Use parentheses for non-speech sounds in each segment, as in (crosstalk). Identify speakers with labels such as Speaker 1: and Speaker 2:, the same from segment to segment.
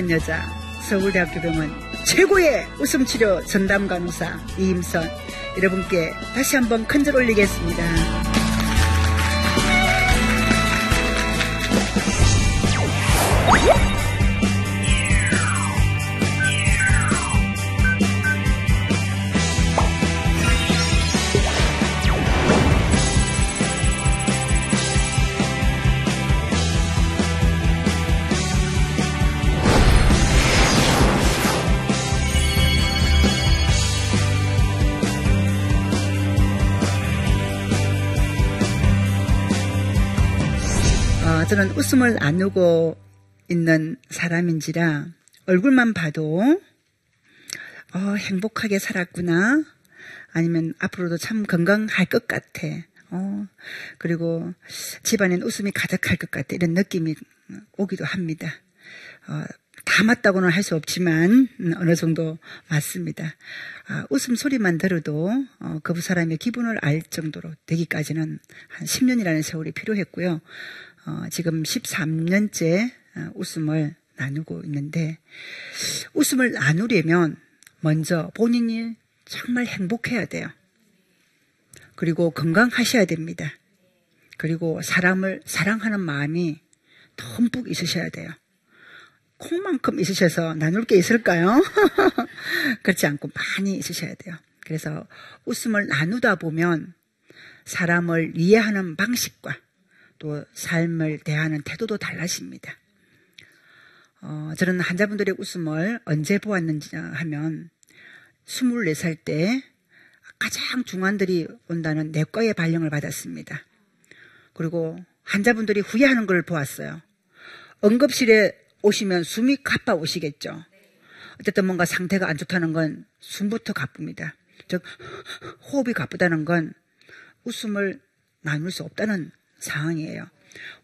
Speaker 1: 당당한 여자, 서울대학교 병원 최고의 웃음치료 전담 간호사 이임선 여러분께 다시 한번 큰절 올리겠습니다. 어, 저는 웃음을 나누고 있는 사람인지라 얼굴만 봐도 어, 행복하게 살았구나. 아니면 앞으로도 참 건강할 것 같아. 어, 그리고 집안엔 웃음이 가득할 것 같아. 이런 느낌이 오기도 합니다. 어, 다 맞다고는 할 수 없지만 음, 어느 정도 맞습니다. 아, 웃음 소리만 들어도 어, 그 사람의 기분을 알 정도로 되기까지는 한 10년이라는 세월이 필요했고요. 어, 지금 13년째 어, 웃음을 나누고 있는데 웃음을 나누려면 먼저 본인이 정말 행복해야 돼요. 그리고 건강하셔야 됩니다. 그리고 사람을 사랑하는 마음이 듬뿍 있으셔야 돼요. 콩만큼 있으셔서 나눌 게 있을까요? (laughs) 그렇지 않고 많이 있으셔야 돼요. 그래서 웃음을 나누다 보면 사람을 이해하는 방식과 또 삶을 대하는 태도도 달라집니다. 어, 저는 환자분들의 웃음을 언제 보았는지 하면 24살 때 가장 중환들이 온다는 내과의 발령을 받았습니다. 그리고 환자분들이 후회하는 걸 보았어요. 응급실에 오시면 숨이 가빠 오시겠죠. 어쨌든 뭔가 상태가 안 좋다는 건 숨부터 가쁩니다. 즉 호흡이 가쁘다는 건 웃음을 나눌 수 없다는 상황이에요.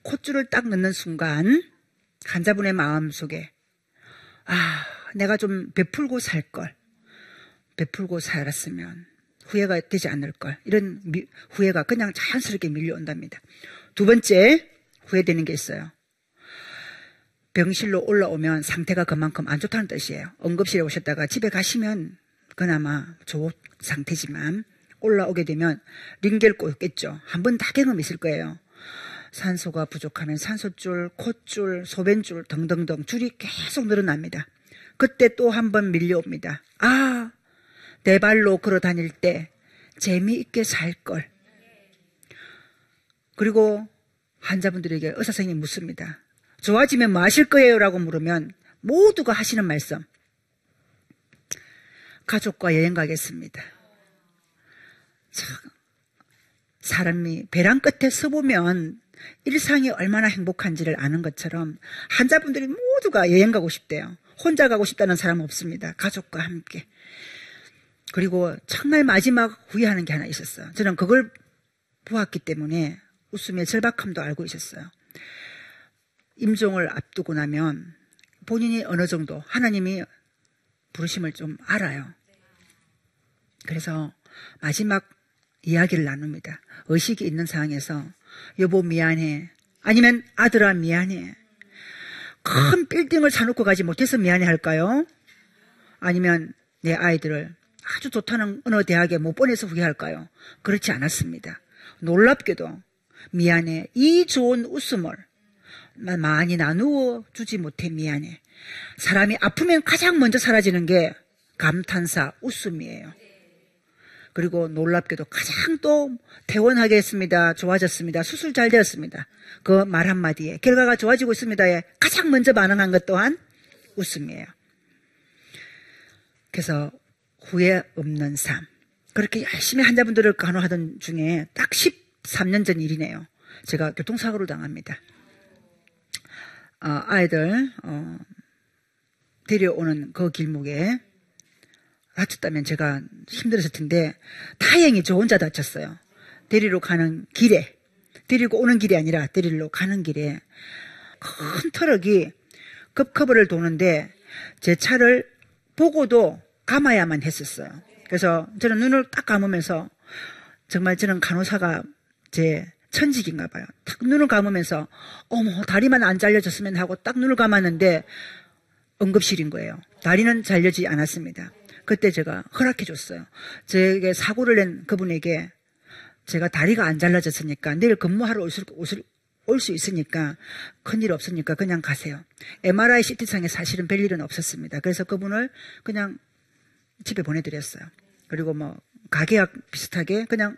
Speaker 1: 콧줄을 딱 넣는 순간 환자분의 마음 속에 아 내가 좀 베풀고 살 걸, 베풀고 살았으면 후회가 되지 않을 걸 이런 미, 후회가 그냥 자연스럽게 밀려온답니다. 두 번째 후회되는 게 있어요. 병실로 올라오면 상태가 그만큼 안 좋다는 뜻이에요. 응급실에 오셨다가 집에 가시면 그나마 좋은 상태지만 올라오게 되면 링겔 꽂겠죠. 한 번 다 경험 있을 거예요. 산소가 부족하면 산소줄, 콧줄, 소변줄 등등등 줄이 계속 늘어납니다. 그때 또 한 번 밀려옵니다. 아, 내 발로 걸어 다닐 때 재미있게 살 걸. 그리고 환자분들에게 의사 선생님이 묻습니다. 좋아지면 뭐 하실 거예요? 라고 물으면 모두가 하시는 말씀. 가족과 여행 가겠습니다. 참, 사람이 배랑 끝에 서보면 일상이 얼마나 행복한지를 아는 것처럼 환자분들이 모두가 여행 가고 싶대요. 혼자 가고 싶다는 사람 없습니다. 가족과 함께. 그리고 정말 마지막 후회하는 게 하나 있었어요. 저는 그걸 보았기 때문에 웃음의 절박함도 알고 있었어요. 임종을 앞두고 나면 본인이 어느 정도 하나님이 부르심을 좀 알아요. 그래서 마지막 이야기를 나눕니다. 의식이 있는 상황에서 여보 미안해. 아니면 아들아 미안해. 큰 빌딩을 사놓고 가지 못해서 미안해 할까요? 아니면 내 아이들을 아주 좋다는 어느 대학에 못 보내서 후회할까요? 그렇지 않았습니다. 놀랍게도 미안해. 이 좋은 웃음을 많이 나누어 주지 못해 미안해. 사람이 아프면 가장 먼저 사라지는 게 감탄사, 웃음이에요. 그리고 놀랍게도 가장 또 퇴원하게 했습니다. 좋아졌습니다. 수술 잘 되었습니다. 그 말 한마디에 결과가 좋아지고 있습니다에 가장 먼저 반응한 것 또한 웃음이에요. 그래서 후회 없는 삶. 그렇게 열심히 환자분들을 간호하던 중에 딱 13년 전 일이네요. 제가 교통사고를 당합니다. 어, 아이들 어, 데려오는 그 길목에 다쳤다면 제가 힘들었을 텐데 다행히 저 혼자 다쳤어요. 데리러 가는 길에 데리고 오는 길이 아니라 데리러 가는 길에 큰 트럭이 급커브를 도는데 제 차를 보고도 박아야만 했었어요. 그래서 저는 눈을 딱 감으면서 정말 저는 간호사가 제 천직인가 봐요. 딱 눈을 감으면서 어머 다리만 안 잘려졌으면 하고 딱 눈을 감았는데 응급실인 거예요. 다리는 잘려지지 않았습니다. 그때 제가 허락해 줬어요. 제게 사고를 낸 그분에게 제가 다리가 안 잘라졌으니까 내일 근무하러 올 수, 올수 있으니까 큰일 없으니까 그냥 가세요. MRI CT상에 사실은 별일은 없었습니다. 그래서 그분을 그냥 집에 보내드렸어요. 그리고 뭐 가계약 비슷하게 그냥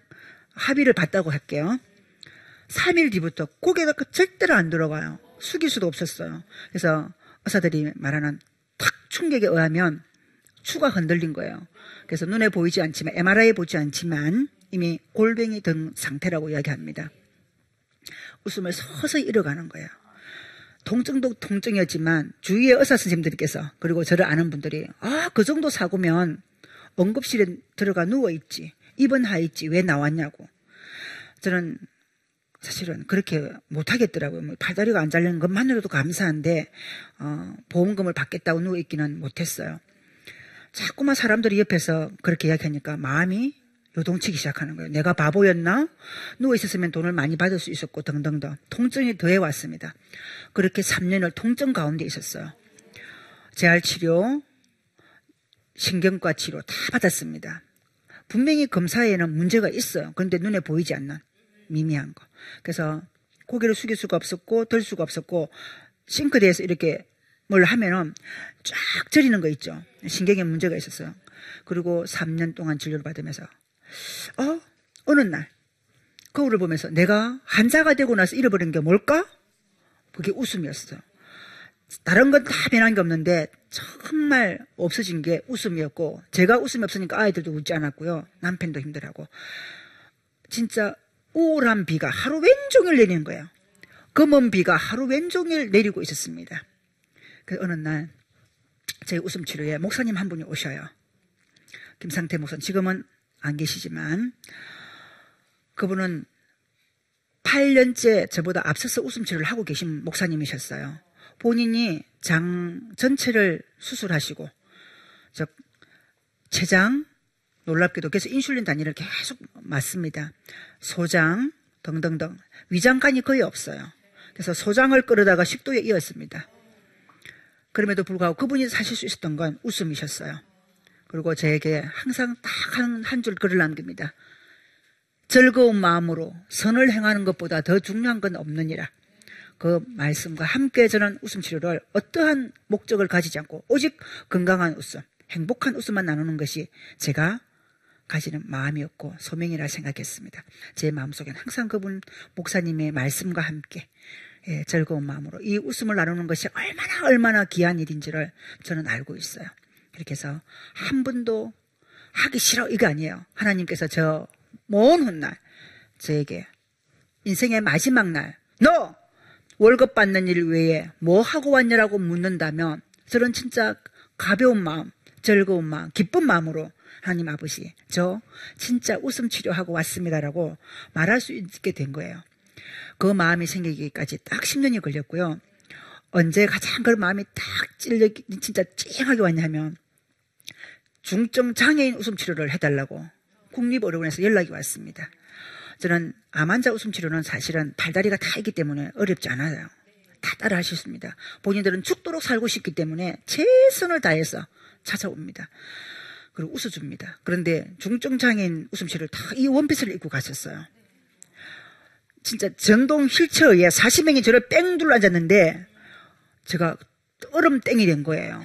Speaker 1: 합의를 봤다고 할게요. 3일 뒤부터 고개가 그 절대로 안 들어가요. 숙일 수도 없었어요. 그래서 의사들이 말하는 탁 충격에 의하면 추가 흔들린 거예요. 그래서 눈에 보이지 않지만 MRI에 보지 않지만 이미 골뱅이 등 상태라고 이야기합니다. 웃음을 서서히 잃어가는 거예요. 통증도 통증이었지만 주위의 의사 선생님들께서 그리고 저를 아는 분들이 아 그 정도 사고면 응급실에 들어가 누워 있지 입원하 있지 왜 나왔냐고 저는 사실은 그렇게 못하겠더라고요. 뭐 팔다리가 안 잘리는 것만으로도 감사한데 어, 보험금을 받겠다고 누워 있기는 못했어요. 자꾸만 사람들이 옆에서 그렇게 이야기하니까 마음이 요동치기 시작하는 거예요. 내가 바보였나? 누워 있었으면 돈을 많이 받을 수 있었고 등등등 통증이 더해 왔습니다. 그렇게 3년을 통증 가운데 있었어요. 재활치료, 신경과 치료 다 받았습니다. 분명히 검사에는 문제가 있어요. 그런데 눈에 보이지 않는 미미한 거. 그래서 고개를 숙일 수가 없었고 들 수가 없었고 싱크대에서 이렇게 뭘 하면은 쫙 저리는 거 있죠. 신경에 문제가 있었어요. 그리고 3년 동안 진료를 받으면서 어 어느 날 거울을 보면서 내가 환자가 되고 나서 잃어버린 게 뭘까? 그게 웃음이었어요. 다른 건 다 변한 게 없는데 정말 없어진 게 웃음이었고 제가 웃음이 없으니까 아이들도 웃지 않았고요. 남편도 힘들하고 진짜 우울한 비가 하루 왼종일 내리는 거예요. 검은 비가 하루 왼종일 내리고 있었습니다. 그 어느 날 저희 웃음 치료에 목사님 한 분이 오셔요. 김상태 목사님 지금은 안 계시지만 그분은 8년째 저보다 앞서서 웃음 치료를 하고 계신 목사님이셨어요. 본인이 장 전체를 수술하시고 저 췌장 놀랍게도 그래서 인슐린 단위를 계속 맞습니다. 소장 등등등 위장관이 거의 없어요. 그래서 소장을 끌어다가 식도에 이었습니다. 그럼에도 불구하고 그분이 사실 수 있었던 건 웃음이셨어요. 그리고 저에게 항상 딱 한 줄 글을 남깁니다. 즐거운 마음으로 선을 행하는 것보다 더 중요한 건 없느니라. 그 말씀과 함께 저는 웃음 치료를 어떠한 목적을 가지지 않고 오직 건강한 웃음, 행복한 웃음만 나누는 것이 제가 가지는 마음이었고 소명이라 생각했습니다. 제 마음속에는 항상 그분 목사님의 말씀과 함께 예, 즐거운 마음으로 이 웃음을 나누는 것이 얼마나 얼마나 귀한 일인지를 저는 알고 있어요. 그렇게 해서 한 분도 하기 싫어 이거 아니에요. 하나님께서 저 먼 훗날 저에게 인생의 마지막 날 너 월급 받는 일 외에 뭐 하고 왔냐라고 묻는다면 저는 진짜 가벼운 마음, 즐거운 마음, 기쁜 마음으로 하나님 아버지 저 진짜 웃음 치료하고 왔습니다라고 말할 수 있게 된 거예요. 그 마음이 생기기까지 딱 10년이 걸렸고요. 언제 가장 그 마음이 딱 찔려 진짜 찡하게 왔냐면 중증 장애인 웃음 치료를 해달라고 국립의료원에서 연락이 왔습니다. 저는 암 환자 웃음 치료는 사실은 발다리가 다 있기 때문에 어렵지 않아요. 다 따라 있습니다. 본인들은 죽도록 살고 싶기 때문에 최선을 다해서 찾아옵니다. 그리고 웃어줍니다. 그런데 중증 장애인 웃음 치료를 다 이 원피스를 입고 가셨어요. 진짜 전동 휠체어에 40명이 저를 뺑 둘러 앉았는데 제가 얼음 땡이 된 거예요.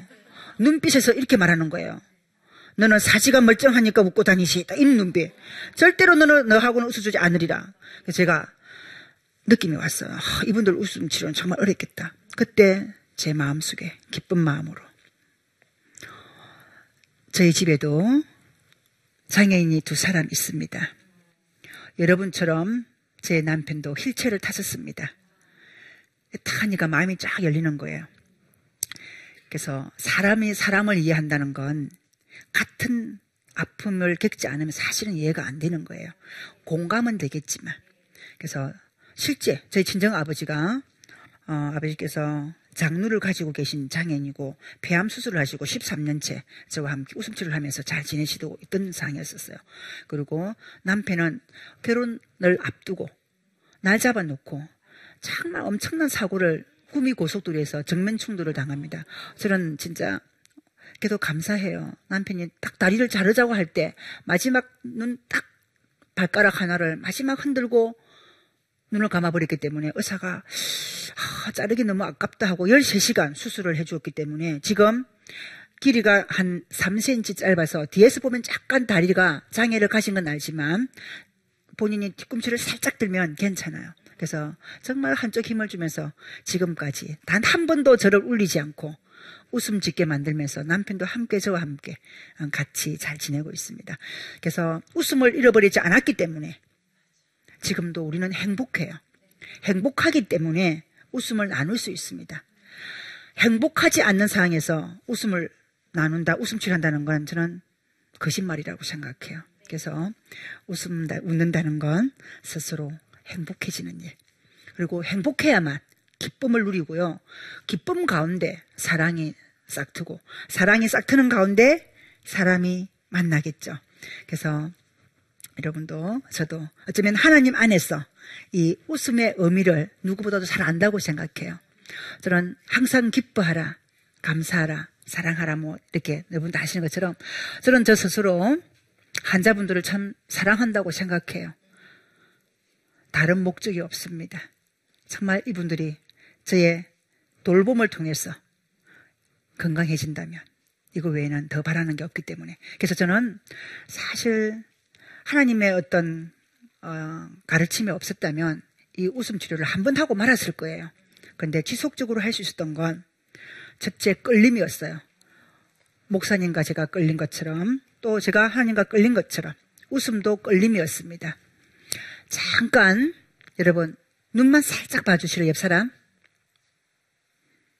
Speaker 1: 눈빛에서 이렇게 말하는 거예요. 너는 사지가 멀쩡하니까 웃고 다니시. 이 눈빛. 절대로 너는 너하고는 웃어주지 않으리라. 제가 느낌이 왔어요. 아, 이분들 웃음 치료는 정말 어렵겠다. 그때 제 마음속에 기쁜 마음으로 저희 집에도 장애인이 두 사람 있습니다. 여러분처럼 제 남편도 휠체어를 탔었습니다. 타니까 마음이 쫙 열리는 거예요. 그래서 사람이 사람을 이해한다는 건 같은 아픔을 겪지 않으면 사실은 이해가 안 되는 거예요. 공감은 되겠지만. 그래서 실제 저희 친정 아버지가 어, 아버지께서 장루를 가지고 계신 장애인이고 폐암 수술을 하시고 13년째 저와 함께 웃음치료를 하면서 잘 지내시고 있던 상황이었었어요. 그리고 남편은 결혼을 앞두고 날 잡아놓고 정말 엄청난 사고를 구미 고속도로에서 정면 충돌을 당합니다. 저는 진짜 그래도 감사해요. 남편이 딱 다리를 자르자고 할 때 마지막 눈 딱 발가락 하나를 마지막 흔들고 눈을 감아버렸기 때문에 의사가 아, 자르기 너무 아깝다 하고 13시간 수술을 해주었기 때문에 지금 길이가 한 3cm 짧아서 뒤에서 보면 약간 다리가 장애를 가진 건 알지만 본인이 뒤꿈치를 살짝 들면 괜찮아요. 그래서 정말 한쪽 힘을 주면서 지금까지 단 한 번도 저를 울리지 않고 웃음 짓게 만들면서 남편도 함께 저와 함께 같이 잘 지내고 있습니다. 그래서 웃음을 잃어버리지 않았기 때문에 지금도 우리는 행복해요. 행복하기 때문에 웃음을 나눌 수 있습니다. 행복하지 않는 상황에서 웃음을 나눈다, 웃음칠 한다는 건 저는 거짓말이라고 생각해요. 그래서 웃음다, 웃는다는 건 스스로 행복해지는 일. 그리고 행복해야만 기쁨을 누리고요. 기쁨 가운데 사랑이 싹트고, 사랑이 싹트는 가운데 사람이 만나겠죠. 그래서 여러분도 저도 어쩌면 하나님 안에서 이 웃음의 의미를 누구보다도 잘 안다고 생각해요. 저는 항상 기뻐하라, 감사하라, 사랑하라 뭐 이렇게 여러분도 아시는 것처럼 저는 저 스스로 환자분들을 참 사랑한다고 생각해요. 다른 목적이 없습니다. 정말 이분들이 저의 돌봄을 통해서 건강해진다면 이거 외에는 더 바라는 게 없기 때문에 그래서 저는 사실 하나님의 어떤 어, 가르침이 없었다면 이 웃음 치료를 한 번 하고 말았을 거예요. 근데 지속적으로 할 수 있었던 건 첫째 끌림이었어요. 목사님과 제가 끌린 것처럼 또 제가 하나님과 끌린 것처럼 웃음도 끌림이었습니다. 잠깐 여러분 눈만 살짝 봐주시려 옆 사람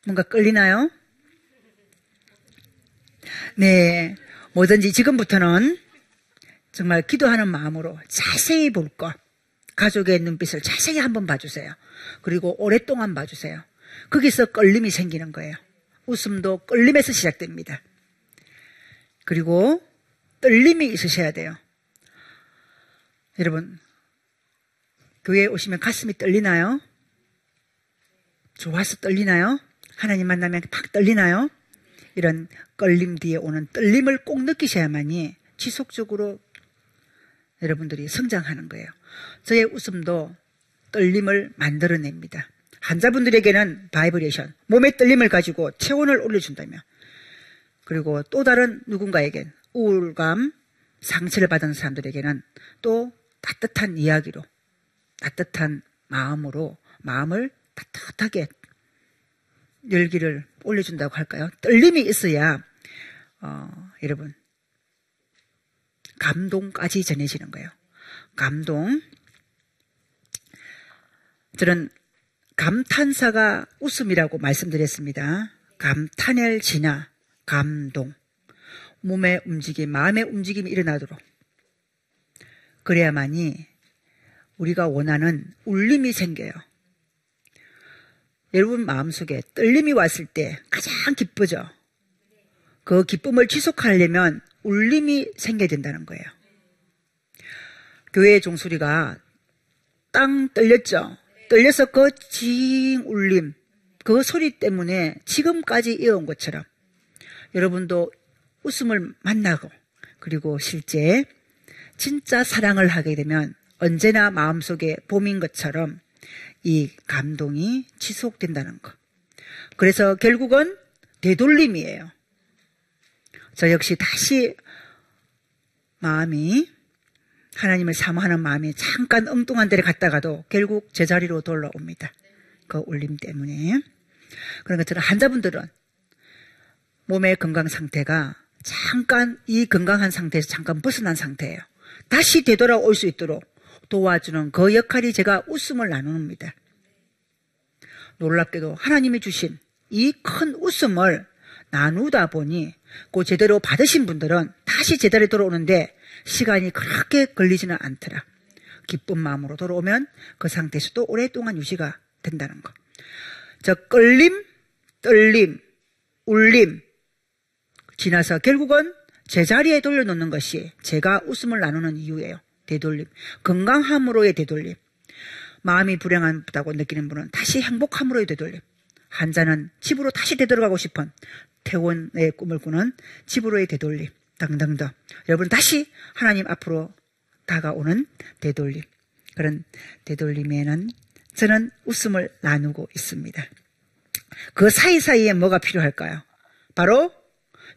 Speaker 1: 뭔가 끌리나요? 네 뭐든지 지금부터는 정말 기도하는 마음으로 자세히 볼 것, 가족의 눈빛을 자세히 한번 봐주세요. 그리고 오랫동안 봐주세요. 거기서 끌림이 생기는 거예요. 웃음도 끌림에서 시작됩니다. 그리고 떨림이 있으셔야 돼요. 여러분, 교회에 오시면 가슴이 떨리나요? 좋아서 떨리나요? 하나님 만나면 팍 떨리나요? 이런 끌림 뒤에 오는 떨림을 꼭 느끼셔야만이 지속적으로 여러분들이 성장하는 거예요. 저의 웃음도 떨림을 만들어냅니다. 환자분들에게는 바이브레이션, 몸의 떨림을 가지고 체온을 올려준다며. 그리고 또 다른 누군가에겐 우울감, 상처를 받은 사람들에게는 또 따뜻한 이야기로, 따뜻한 마음으로 마음을 따뜻하게 열기를 올려준다고 할까요? 떨림이 있어야, 어, 여러분, 감동까지 전해지는 거예요. 감동. 저는 감탄사가 웃음이라고 말씀드렸습니다. 감탄을 지나 감동. 몸의 움직임, 마음의 움직임이 일어나도록. 그래야만이 우리가 원하는 울림이 생겨요. 여러분 마음속에 떨림이 왔을 때 가장 기쁘죠? 그 기쁨을 지속하려면 울림이 생겨야 된다는 거예요. 교회의 종소리가 땅 떨렸죠? 떨려서 그 징 울림, 그 소리 때문에 지금까지 이어온 것처럼 여러분도 웃음을 만나고 그리고 실제 진짜 사랑을 하게 되면 언제나 마음속에 봄인 것처럼 이 감동이 지속된다는 것. 그래서 결국은 되돌림이에요. 저 역시 다시 마음이 하나님을 사모하는 마음이 잠깐 엉뚱한 데를 갔다가도 결국 제자리로 돌아옵니다. 그 울림 때문에. 그런 것처럼 환자분들은 몸의 건강 상태가 잠깐 이 건강한 상태에서 잠깐 벗어난 상태예요. 다시 되돌아올 수 있도록 도와주는 그 역할이 제가 웃음을 나눕니다. 놀랍게도 하나님이 주신 이 큰 웃음을 나누다 보니 그 제대로 받으신 분들은 다시 제자리에 돌아오는데 시간이 그렇게 걸리지는 않더라. 기쁜 마음으로 돌아오면 그 상태에서도 오랫동안 유지가 된다는 거. 저 끌림, 떨림, 울림 지나서 결국은 제자리에 돌려놓는 것이 제가 웃음을 나누는 이유예요. 되돌림. 건강함으로의 되돌림. 마음이 불행하다고 느끼는 분은 다시 행복함으로 되돌림. 환자는 집으로 다시 되돌아가고 싶은 태원의 꿈을 꾸는 집으로의 되돌림 등등등. 여러분 다시 하나님 앞으로 다가오는 되돌림. 그런 되돌림에는 저는 웃음을 나누고 있습니다. 그 사이사이에 뭐가 필요할까요? 바로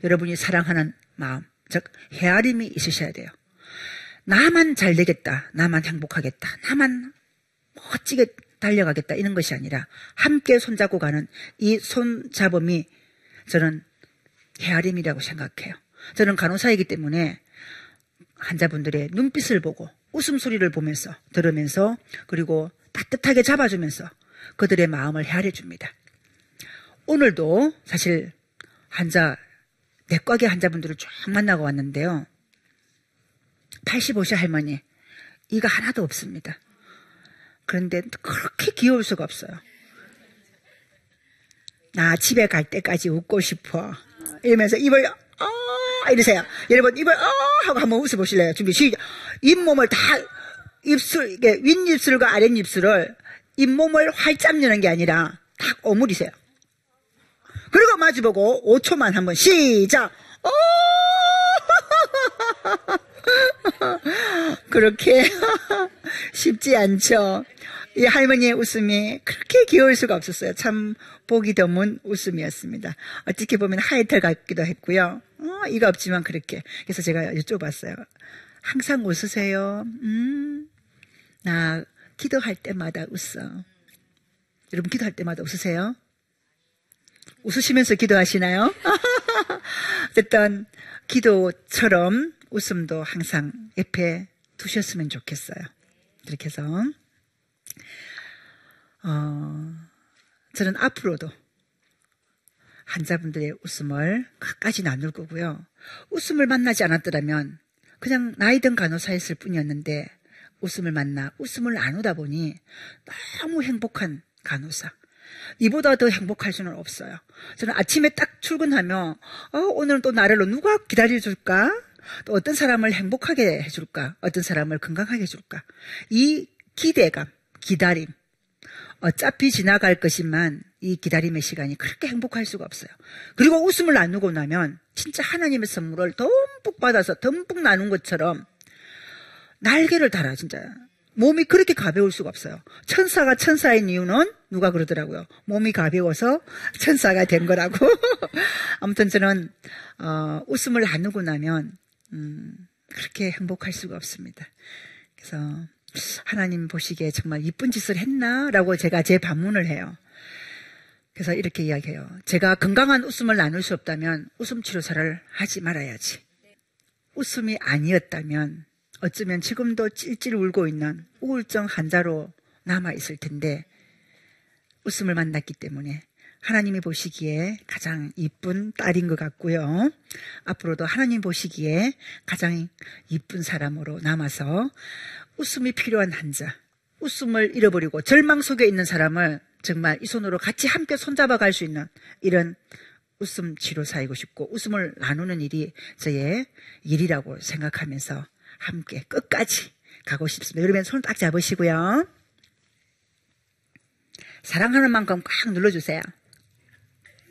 Speaker 1: 여러분이 사랑하는 마음, 즉 헤아림이 있으셔야 돼요. 나만 잘 되겠다, 나만 행복하겠다, 나만 멋지게 달려가겠다 이런 것이 아니라 함께 손잡고 가는 이 손잡음이 저는 헤아림이라고 생각해요. 저는 간호사이기 때문에 환자분들의 눈빛을 보고 웃음소리를 보면서 들으면서 그리고 따뜻하게 잡아주면서 그들의 마음을 헤아려 줍니다. 오늘도 사실 환자 내과계 환자분들을 쫙 만나고 왔는데요. 85세 할머니 이가 하나도 없습니다. 그런데 그렇게 귀여울 수가 없어요. 나 집에 갈 때까지 웃고 싶어. 이러면서 입을 어 이러세요. 여러분 입을 어 하고 한번 웃어보실래요? 준비 시작. 잇몸을 다 입술 이게 윗입술과 아랫입술을 잇몸을 활짝 여는 게 아니라 딱 오므리세요. 그리고 마주보고 5초만 한번 시작. 어 (laughs) 그렇게 (laughs) 쉽지 않죠. 이 할머니의 웃음이 그렇게 귀여울 수가 없었어요. 참 보기 드문 웃음이었습니다. 어떻게 보면 하이탈 같기도 했고요. 어, 이가 없지만 그렇게. 그래서 제가 여쭤봤어요. 항상 웃으세요. 음, 나 기도할 때마다 웃어. 여러분 기도할 때마다 웃으세요? 웃으시면서 기도하시나요? (laughs) 어쨌든 기도처럼 웃음도 항상 옆에 두셨으면 좋겠어요. 그렇게 해서 어, 저는 앞으로도 환자분들의 웃음을 끝까지 나눌 거고요. 웃음을 만나지 않았더라면 그냥 나이든 간호사였을 뿐이었는데 웃음을 만나 웃음을 나누다 보니 너무 행복한 간호사. 이보다 더 행복할 수는 없어요. 저는 아침에 딱 출근하면 어, 오늘은 또 나를 누가 기다려줄까? 또 어떤 사람을 행복하게 해줄까? 어떤 사람을 건강하게 해줄까? 이 기대감, 기다림. 어차피 지나갈 것이만 이 기다림의 시간이 그렇게 행복할 수가 없어요. 그리고 웃음을 나누고 나면 진짜 하나님의 선물을 듬뿍 받아서 듬뿍 나눈 것처럼 날개를 달아 진짜 몸이 그렇게 가벼울 수가 없어요. 천사가 천사인 이유는 누가 그러더라고요. 몸이 가벼워서 천사가 된 거라고. (laughs) 아무튼 저는 어, 웃음을 나누고 나면 음, 그렇게 행복할 수가 없습니다. 그래서 하나님 보시기에 정말 이쁜 짓을 했나라고 제가 제 반문을 해요. 그래서 이렇게 이야기해요. 제가 건강한 웃음을 나눌 수 없다면 웃음 치료사를 하지 말아야지. 웃음이 아니었다면 어쩌면 지금도 찔찔 울고 있는 우울증 환자로 남아 있을 텐데 웃음을 만났기 때문에 하나님이 보시기에 가장 이쁜 딸인 것 같고요. 앞으로도 하나님 보시기에 가장 이쁜 사람으로 남아서 웃음이 필요한 환자, 웃음을 잃어버리고 절망 속에 있는 사람을 정말 이 손으로 같이 함께 손잡아 갈 수 있는 이런 웃음 치료사이고 싶고 웃음을 나누는 일이 저의 일이라고 생각하면서 함께 끝까지 가고 싶습니다. 그러면 손 딱 잡으시고요. 사랑하는 만큼 꽉 눌러주세요.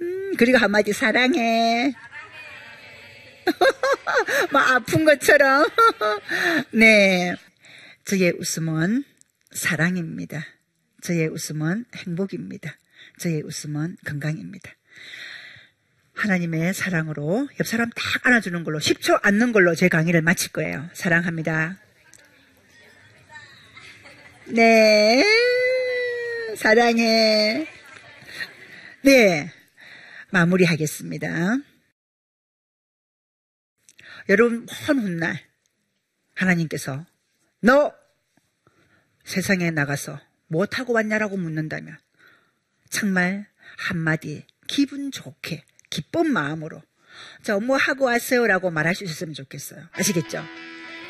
Speaker 1: 음, 그리고 한마디 사랑해. (laughs) 막 아픈 것처럼. (laughs) 네. 저의 웃음은 사랑입니다. 저의 웃음은 행복입니다. 저의 웃음은 건강입니다. 하나님의 사랑으로 옆 사람 딱 안아주는 걸로 10초 앉는 걸로 제 강의를 마칠 거예요. 사랑합니다. 네. 사랑해. 네. 마무리하겠습니다. 여러분, 먼 훗날 하나님께서 너 세상에 나가서 못하고 왔냐라고 묻는다면 정말 한마디 기분 좋게 기쁜 마음으로 저 뭐 하고 왔어요라고 말할 수 있었으면 좋겠어요. 아시겠죠?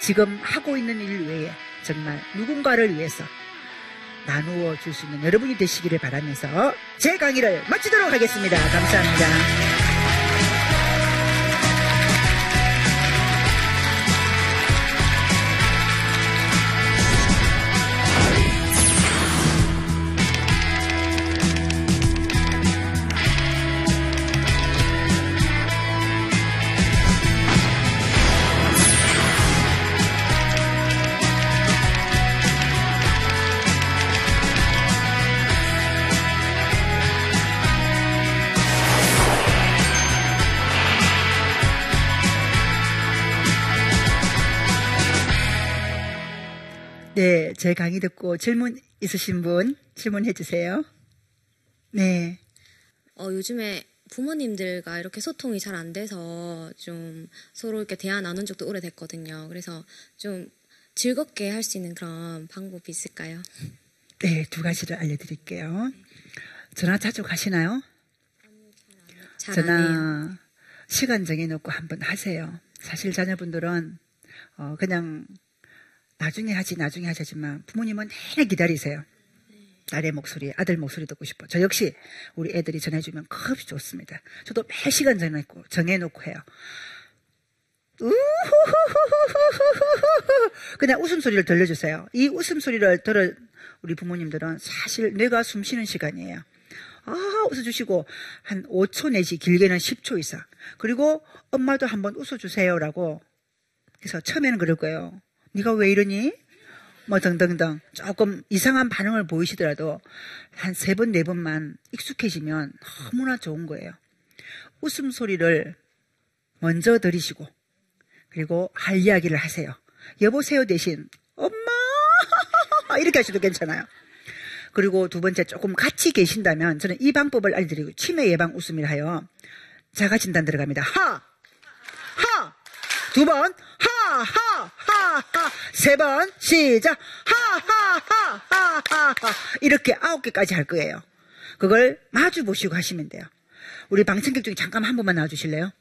Speaker 1: 지금 하고 있는 일 외에 정말 누군가를 위해서 나누어 줄 수 있는 여러분이 되시기를 바라면서 제 강의를 마치도록 하겠습니다. 감사합니다. 제 강의 듣고 질문 있으신 분 질문해 주세요. 네.
Speaker 2: 어, 요즘에 부모님들과 이렇게 소통이 잘 안 돼서 좀 서로 이렇게 대화 나눈 적도 오래됐거든요. 그래서 좀 즐겁게 할 수 있는 그런 방법이 있을까요?
Speaker 1: 네, 두 가지를 알려드릴게요. 전화 자주 가시나요? 전화 시간 정해놓고 한번 하세요. 사실 자녀분들은 어, 그냥 나중에 하지 나중에 하지만 부모님은 내내 기다리세요. 딸의 목소리, 아들 목소리 듣고 싶어. 저 역시 우리 애들이 전해주면 컵이 좋습니다. 저도 매 시간 정해놓고, 정해놓고 해요. 그냥 웃음소리를 들려주세요. 이 웃음소리를 들은 우리 부모님들은 사실 뇌가 숨 쉬는 시간이에요. 아, 웃어주시고, 한 5초 내지 길게는 10초 이상. 그리고 엄마도 한번 웃어주세요라고. 그래서 처음에는 그럴 거예요. 네가 왜 이러니? 뭐 등등등. 조금 이상한 반응을 보이시더라도 한 세 번, 네 번만 익숙해지면 너무나 좋은 거예요. 웃음소리를 먼저 들이시고, 그리고 할 이야기를 하세요. 여보세요 대신, 엄마! (laughs) 이렇게 하셔도 괜찮아요. 그리고 두 번째 조금 같이 계신다면 저는 이 방법을 알려드리고 치매 예방 웃음이라 하여 자가 진단 들어갑니다. 하! 하! 두 번, 하, 하, 하, 하. 세 번, 시작. 하, 하, 하, 하, 하, 하. 이렇게 아홉 개까지 할 거예요. 그걸 마주 보시고 하시면 돼요. 우리 방청객 중에 잠깐 한 번만 나와 주실래요?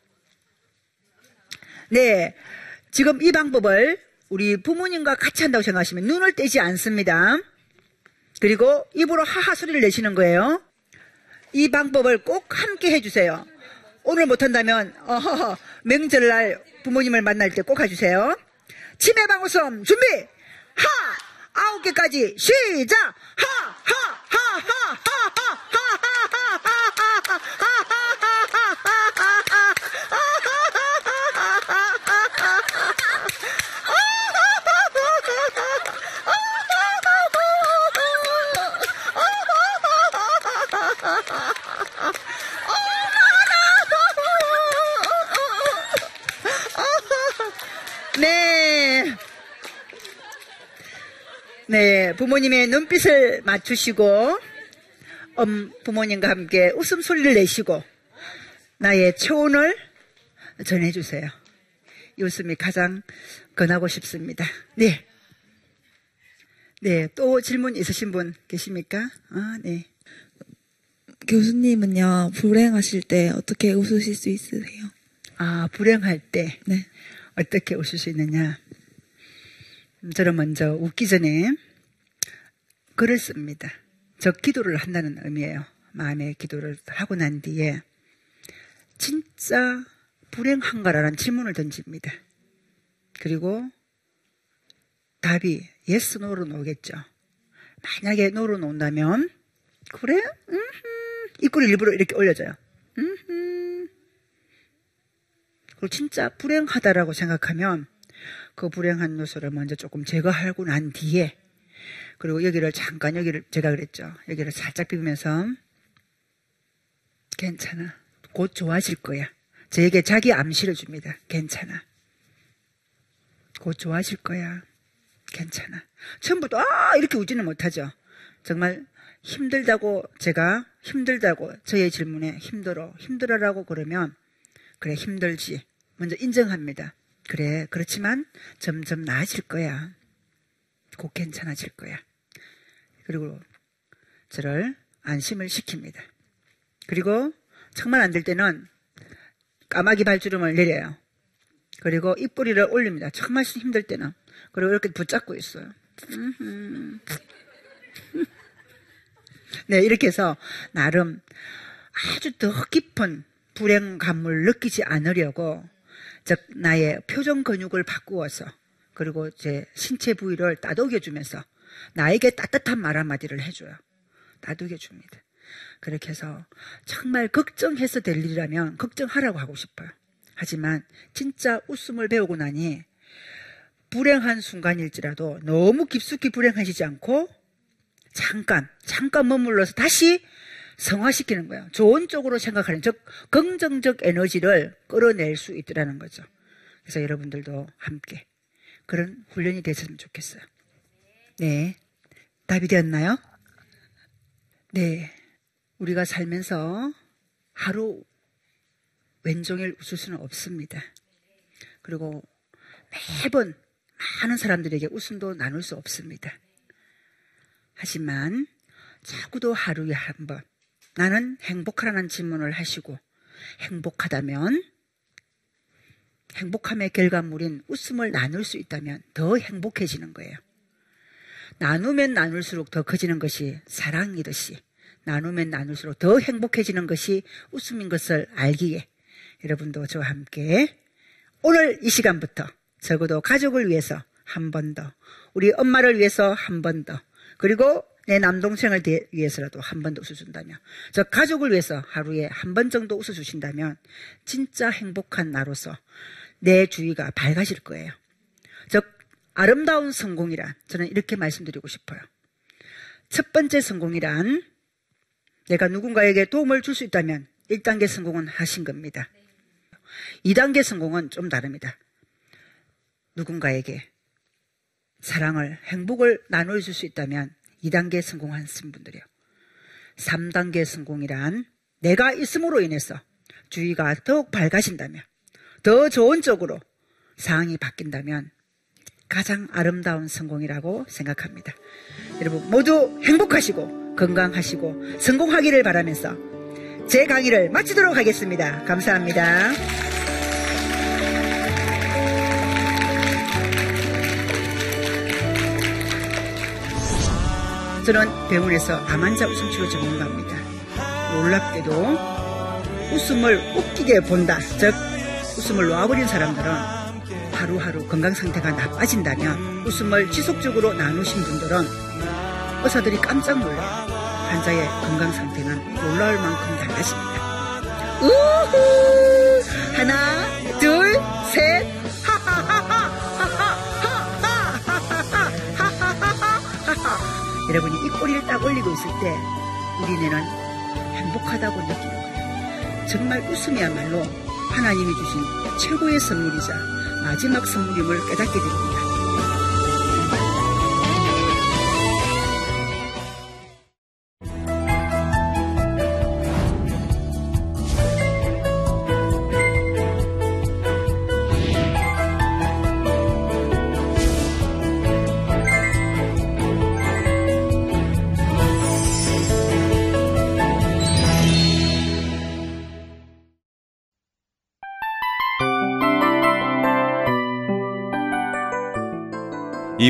Speaker 1: 네. 지금 이 방법을 우리 부모님과 같이 한다고 생각하시면 눈을 떼지 않습니다. 그리고 입으로 하하 소리를 내시는 거예요. 이 방법을 꼭 함께 해주세요. 오늘 못한다면 어허허, 명절날 부모님을 만날 때 꼭 해주세요. 치매 방웃음 준비! 하! 아홉 개까지 시작! 네. 네, 부모님의 눈빛을 맞추시고, 음, 부모님과 함께 웃음소리를 내시고, 나의 초원을 전해주세요. 이 웃음이 가장 권하고 싶습니다. 네. 네, 또 질문 있으신 분 계십니까? 아, 네.
Speaker 3: 교수님은요, 불행하실 때 어떻게 웃으실 수 있으세요?
Speaker 1: 아, 불행할 때
Speaker 3: 네.
Speaker 1: 어떻게 웃을 수 있느냐? 음, 저는 먼저 웃기 전에 글을 씁니다. 저 기도를 한다는 의미예요. 마음의 기도를 하고 난 뒤에 진짜 불행한가라는 질문을 던집니다. 그리고 답이 yes, no로 나오겠죠. 만약에 no로 나온다면 그래? 음흠. 입구를 일부러 이렇게 올려줘요. 음흠. 그리고 진짜 불행하다라고 생각하면 그 불행한 요소를 먼저 조금 제거하고 난 뒤에 그리고 여기를 잠깐 여기를 제가 그랬죠. 여기를 살짝 비비면서 괜찮아. 곧 좋아질 거야. 저에게 자기 암시를 줍니다. 괜찮아. 곧 좋아질 거야. 괜찮아. 처음부터 아 이렇게 웃지는 못하죠. 정말 힘들다고 제가 힘들다고 저의 질문에 힘들어 힘들어라고 그러면 그래 힘들지 먼저 인정합니다. 그래 그렇지만 점점 나아질 거야. 곧 괜찮아질 거야. 그리고 저를 안심을 시킵니다. 그리고 정말 안 될 때는 까마귀 발주름을 내려요. 그리고 입꼬리를 올립니다. 정말 힘들 때는. 그리고 이렇게 붙잡고 있어요. (laughs) 네, 이렇게 해서 나름 아주 더 깊은 불행감을 느끼지 않으려고 즉 나의 표정 근육을 바꾸어서 그리고 제 신체 부위를 따독여 주면서 나에게 따뜻한 말 한마디를 해줘요. 따독여 줍니다. 그렇게 해서 정말 걱정해서 될 일이라면 걱정하라고 하고 싶어요. 하지만 진짜 웃음을 배우고 나니 불행한 순간일지라도 너무 깊숙이 불행하시지 않고 잠깐, 잠깐 머물러서 다시 성화시키는 거예요. 좋은 쪽으로 생각하는, 즉, 긍정적 에너지를 끌어낼 수 있더라는 거죠. 그래서 여러분들도 함께 그런 훈련이 됐으면 좋겠어요. 네. 답이 되었나요? 네. 우리가 살면서 하루 왼종일 웃을 수는 없습니다. 그리고 매번 많은 사람들에게 웃음도 나눌 수 없습니다. 하지만 자꾸도 하루에 한 번 나는 행복하라는 질문을 하시고 행복하다면 행복함의 결과물인 웃음을 나눌 수 있다면 더 행복해지는 거예요. 나누면 나눌수록 더 커지는 것이 사랑이듯이 나누면 나눌수록 더 행복해지는 것이 웃음인 것을 알기에 여러분도 저와 함께 오늘 이 시간부터 적어도 가족을 위해서 한 번 더, 우리 엄마를 위해서 한 번 더, 그리고 내 남동생을 위해서라도 한 번 더 웃어준다면, 저 가족을 위해서 하루에 한 번 정도 웃어주신다면, 진짜 행복한 나로서 내 주위가 밝아질 거예요. 저 아름다운 성공이란 저는 이렇게 말씀드리고 싶어요. 첫 번째 성공이란 내가 누군가에게 도움을 줄 수 있다면 1단계 성공은 하신 겁니다. 2단계 성공은 좀 다릅니다. 누군가에게 사랑을, 행복을 나눠줄 수 있다면 2단계 성공하신 분들이요. 3단계 성공이란 내가 있음으로 인해서 주위가 더욱 밝아진다면, 더 좋은 쪽으로 상황이 바뀐다면 가장 아름다운 성공이라고 생각합니다. 여러분 모두 행복하시고 건강하시고 성공하기를 바라면서 제 강의를 마치도록 하겠습니다. 감사합니다. 저는 병원에서 암환자 웃음치료 전문가입니다. 놀랍게도 웃음을 웃기게 본다. 즉, 웃음을 놓아버린 사람들은 하루하루 건강 상태가 나빠진다면 웃음을 지속적으로 나누신 분들은 의사들이 깜짝 놀라요. 환자의 건강 상태는 놀라울 만큼 달라집니다. 우후! 하나, 둘, 셋, 여러분이 이 꼬리를 딱 올리고 있을 때 우리네는 행복하다고 느끼는 거예요. 정말 웃음이야말로 하나님이 주신 최고의 선물이자 마지막 선물임을 깨닫게 됩니다.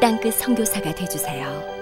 Speaker 4: 땅끝 성교사가 되주세요